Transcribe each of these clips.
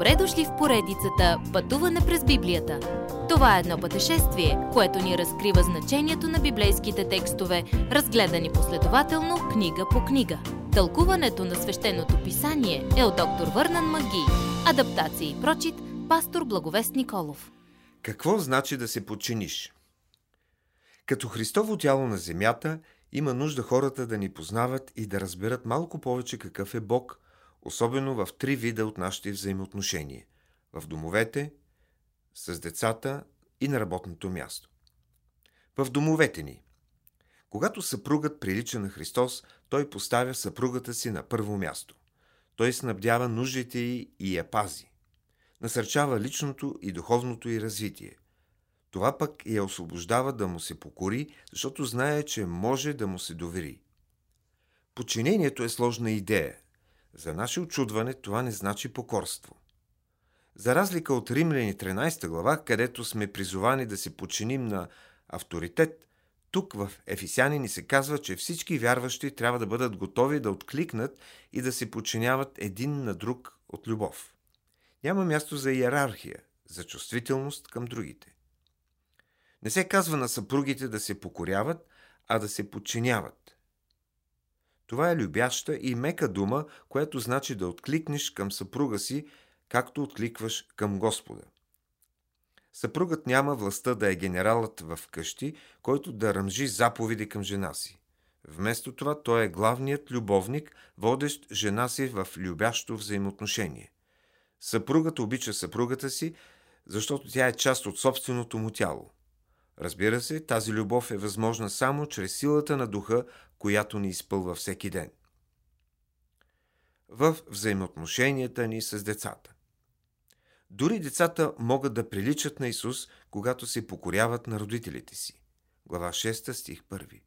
Добре дошли в поредицата Пътуване през Библията. Това е едно пътешествие, което ни разкрива значението на библейските текстове, разгледани последователно книга по книга. Тълкуването на свещеното писание е от доктор Върнан Маги. Адаптация и прочит, пастор Благовест Николов. Какво значи да се подчиниш? Като Христово тяло на земята, има нужда хората да ни познават и да разберат малко повече какъв е Бог, особено в три вида от нашите взаимоотношения – в домовете, с децата и на работното място. В домовете ни. Когато съпругът прилича на Христос, той поставя съпругата си на първо място. Той снабдява нуждите й и я пази. Насърчава личното и духовното й развитие. Това пък я освобождава да му се покори, защото знае, че може да му се довери. Подчинението е сложна идея. За наше очудване това не значи покорство. За разлика от Римляни 13 глава, където сме призовани да се подчиним на авторитет, тук в Ефисяни ни се казва, че всички вярващи трябва да бъдат готови да откликнат и да се подчиняват един на друг от любов. Няма място за иерархия, за чувствителност към другите. Не се казва на съпругите да се покоряват, а да се подчиняват. Това е любяща и мека дума, което значи да откликнеш към съпруга си, както откликваш към Господа. Съпругът няма властта да е генералът в къщи, който да ръмжи заповеди към жена си. Вместо това той е главният любовник, водещ жена си в любящо взаимоотношение. Съпругът обича съпругата си, защото тя е част от собственото му тяло. Разбира се, тази любов е възможна само чрез силата на духа, която ни изпълва всеки ден. В взаимоотношенията ни с децата. Дори децата могат да приличат на Исус, когато се покоряват на родителите си. Глава 6, стих 1.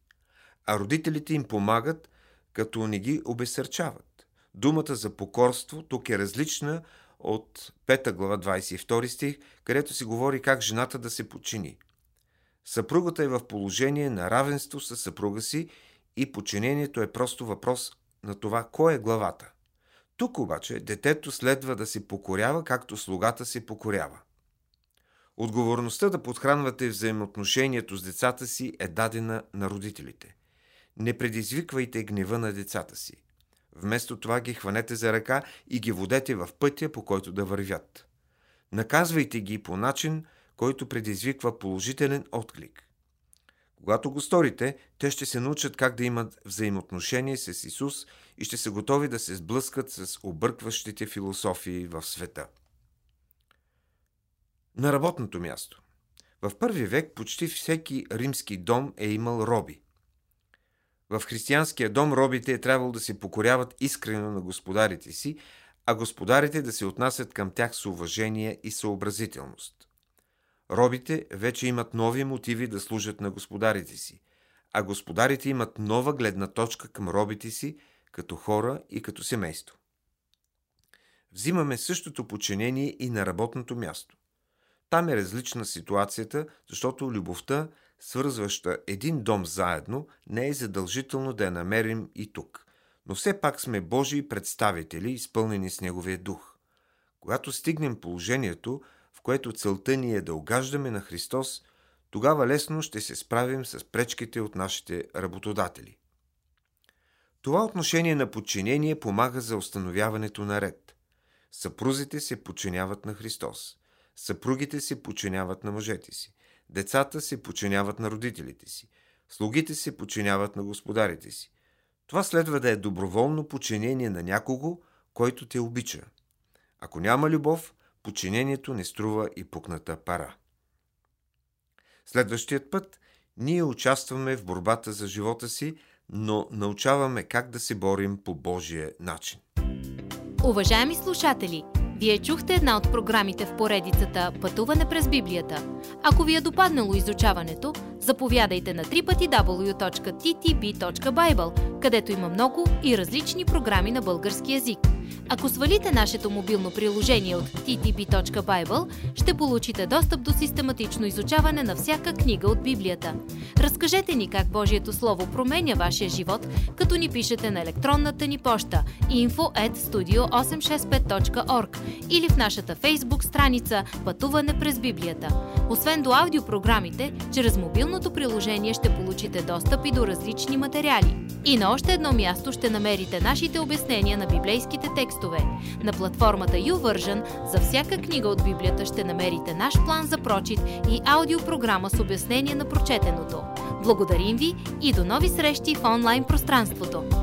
А родителите им помагат, като не ги обесърчават. Думата за покорство тук е различна от 5 глава 22 стих, където се говори как жената да се подчини. Съпругата е в положение на равенство с съпруга си и подчинението е просто въпрос на това кой е главата. Тук обаче детето следва да се покорява, както слугата се покорява. Отговорността да подхранвате взаимоотношението с децата си е дадена на родителите. Не предизвиквайте гнева на децата си. Вместо това ги хванете за ръка и ги водете в пътя, по който да вървят. Наказвайте ги по начин, който предизвиква положителен отклик. Когато го сторите, те ще се научат как да имат взаимоотношение с Исус и ще са готови да се сблъскат с объркващите философии в света. На работното място. В първи век почти всеки римски дом е имал роби. В християнския дом робите е трябвало да се покоряват искрено на господарите си, а господарите да се отнасят към тях с уважение и съобразителност. Робите вече имат нови мотиви да служат на господарите си, а господарите имат нова гледна точка към робите си, като хора и като семейство. Взимаме същото подчинение и на работното място. Там е различна ситуацията, защото любовта, свързваща един дом заедно, не е задължително да я намерим и тук. Но все пак сме Божии представители, изпълнени с Неговия дух. Когато стигнем положението, което целта ни е да огаждаме на Христос, тогава лесно ще се справим с пречките от нашите работодатели. Това отношение на подчинение помага за установяването на ред. Съпрузите се подчиняват на Христос. Съпругите се подчиняват на мъжете си. Децата се подчиняват на родителите си. Слугите се подчиняват на господарите си. Това следва да е доброволно подчинение на някого, който те обича. Ако няма любов, подчинението не струва и пукната пара. Следващият път ние участваме в борбата за живота си, но научаваме как да се борим по Божия начин. Уважаеми слушатели, вие чухте една от програмите в поредицата Пътуване през Библията. Ако ви е допаднало изучаването, заповядайте на www.ttb.bible, където има много и различни програми на български язик. Ако свалите нашето мобилно приложение от ttb.bible, ще получите достъп до систематично изучаване на всяка книга от Библията. Разкажете ни как Божието Слово променя вашия живот, като ни пишете на електронната ни поща info at studio865.org или в нашата фейсбук страница Пътуване през Библията. Освен до аудиопрограмите, чрез мобилното приложение ще получите достъп и до различни материали. И на още едно място ще намерите нашите обяснения на библейските текстове. На платформата YouVersion за всяка книга от Библията ще намерите наш план за прочит и аудиопрограма с обяснение на прочетеното. Благодарим ви и до нови срещи в онлайн пространството!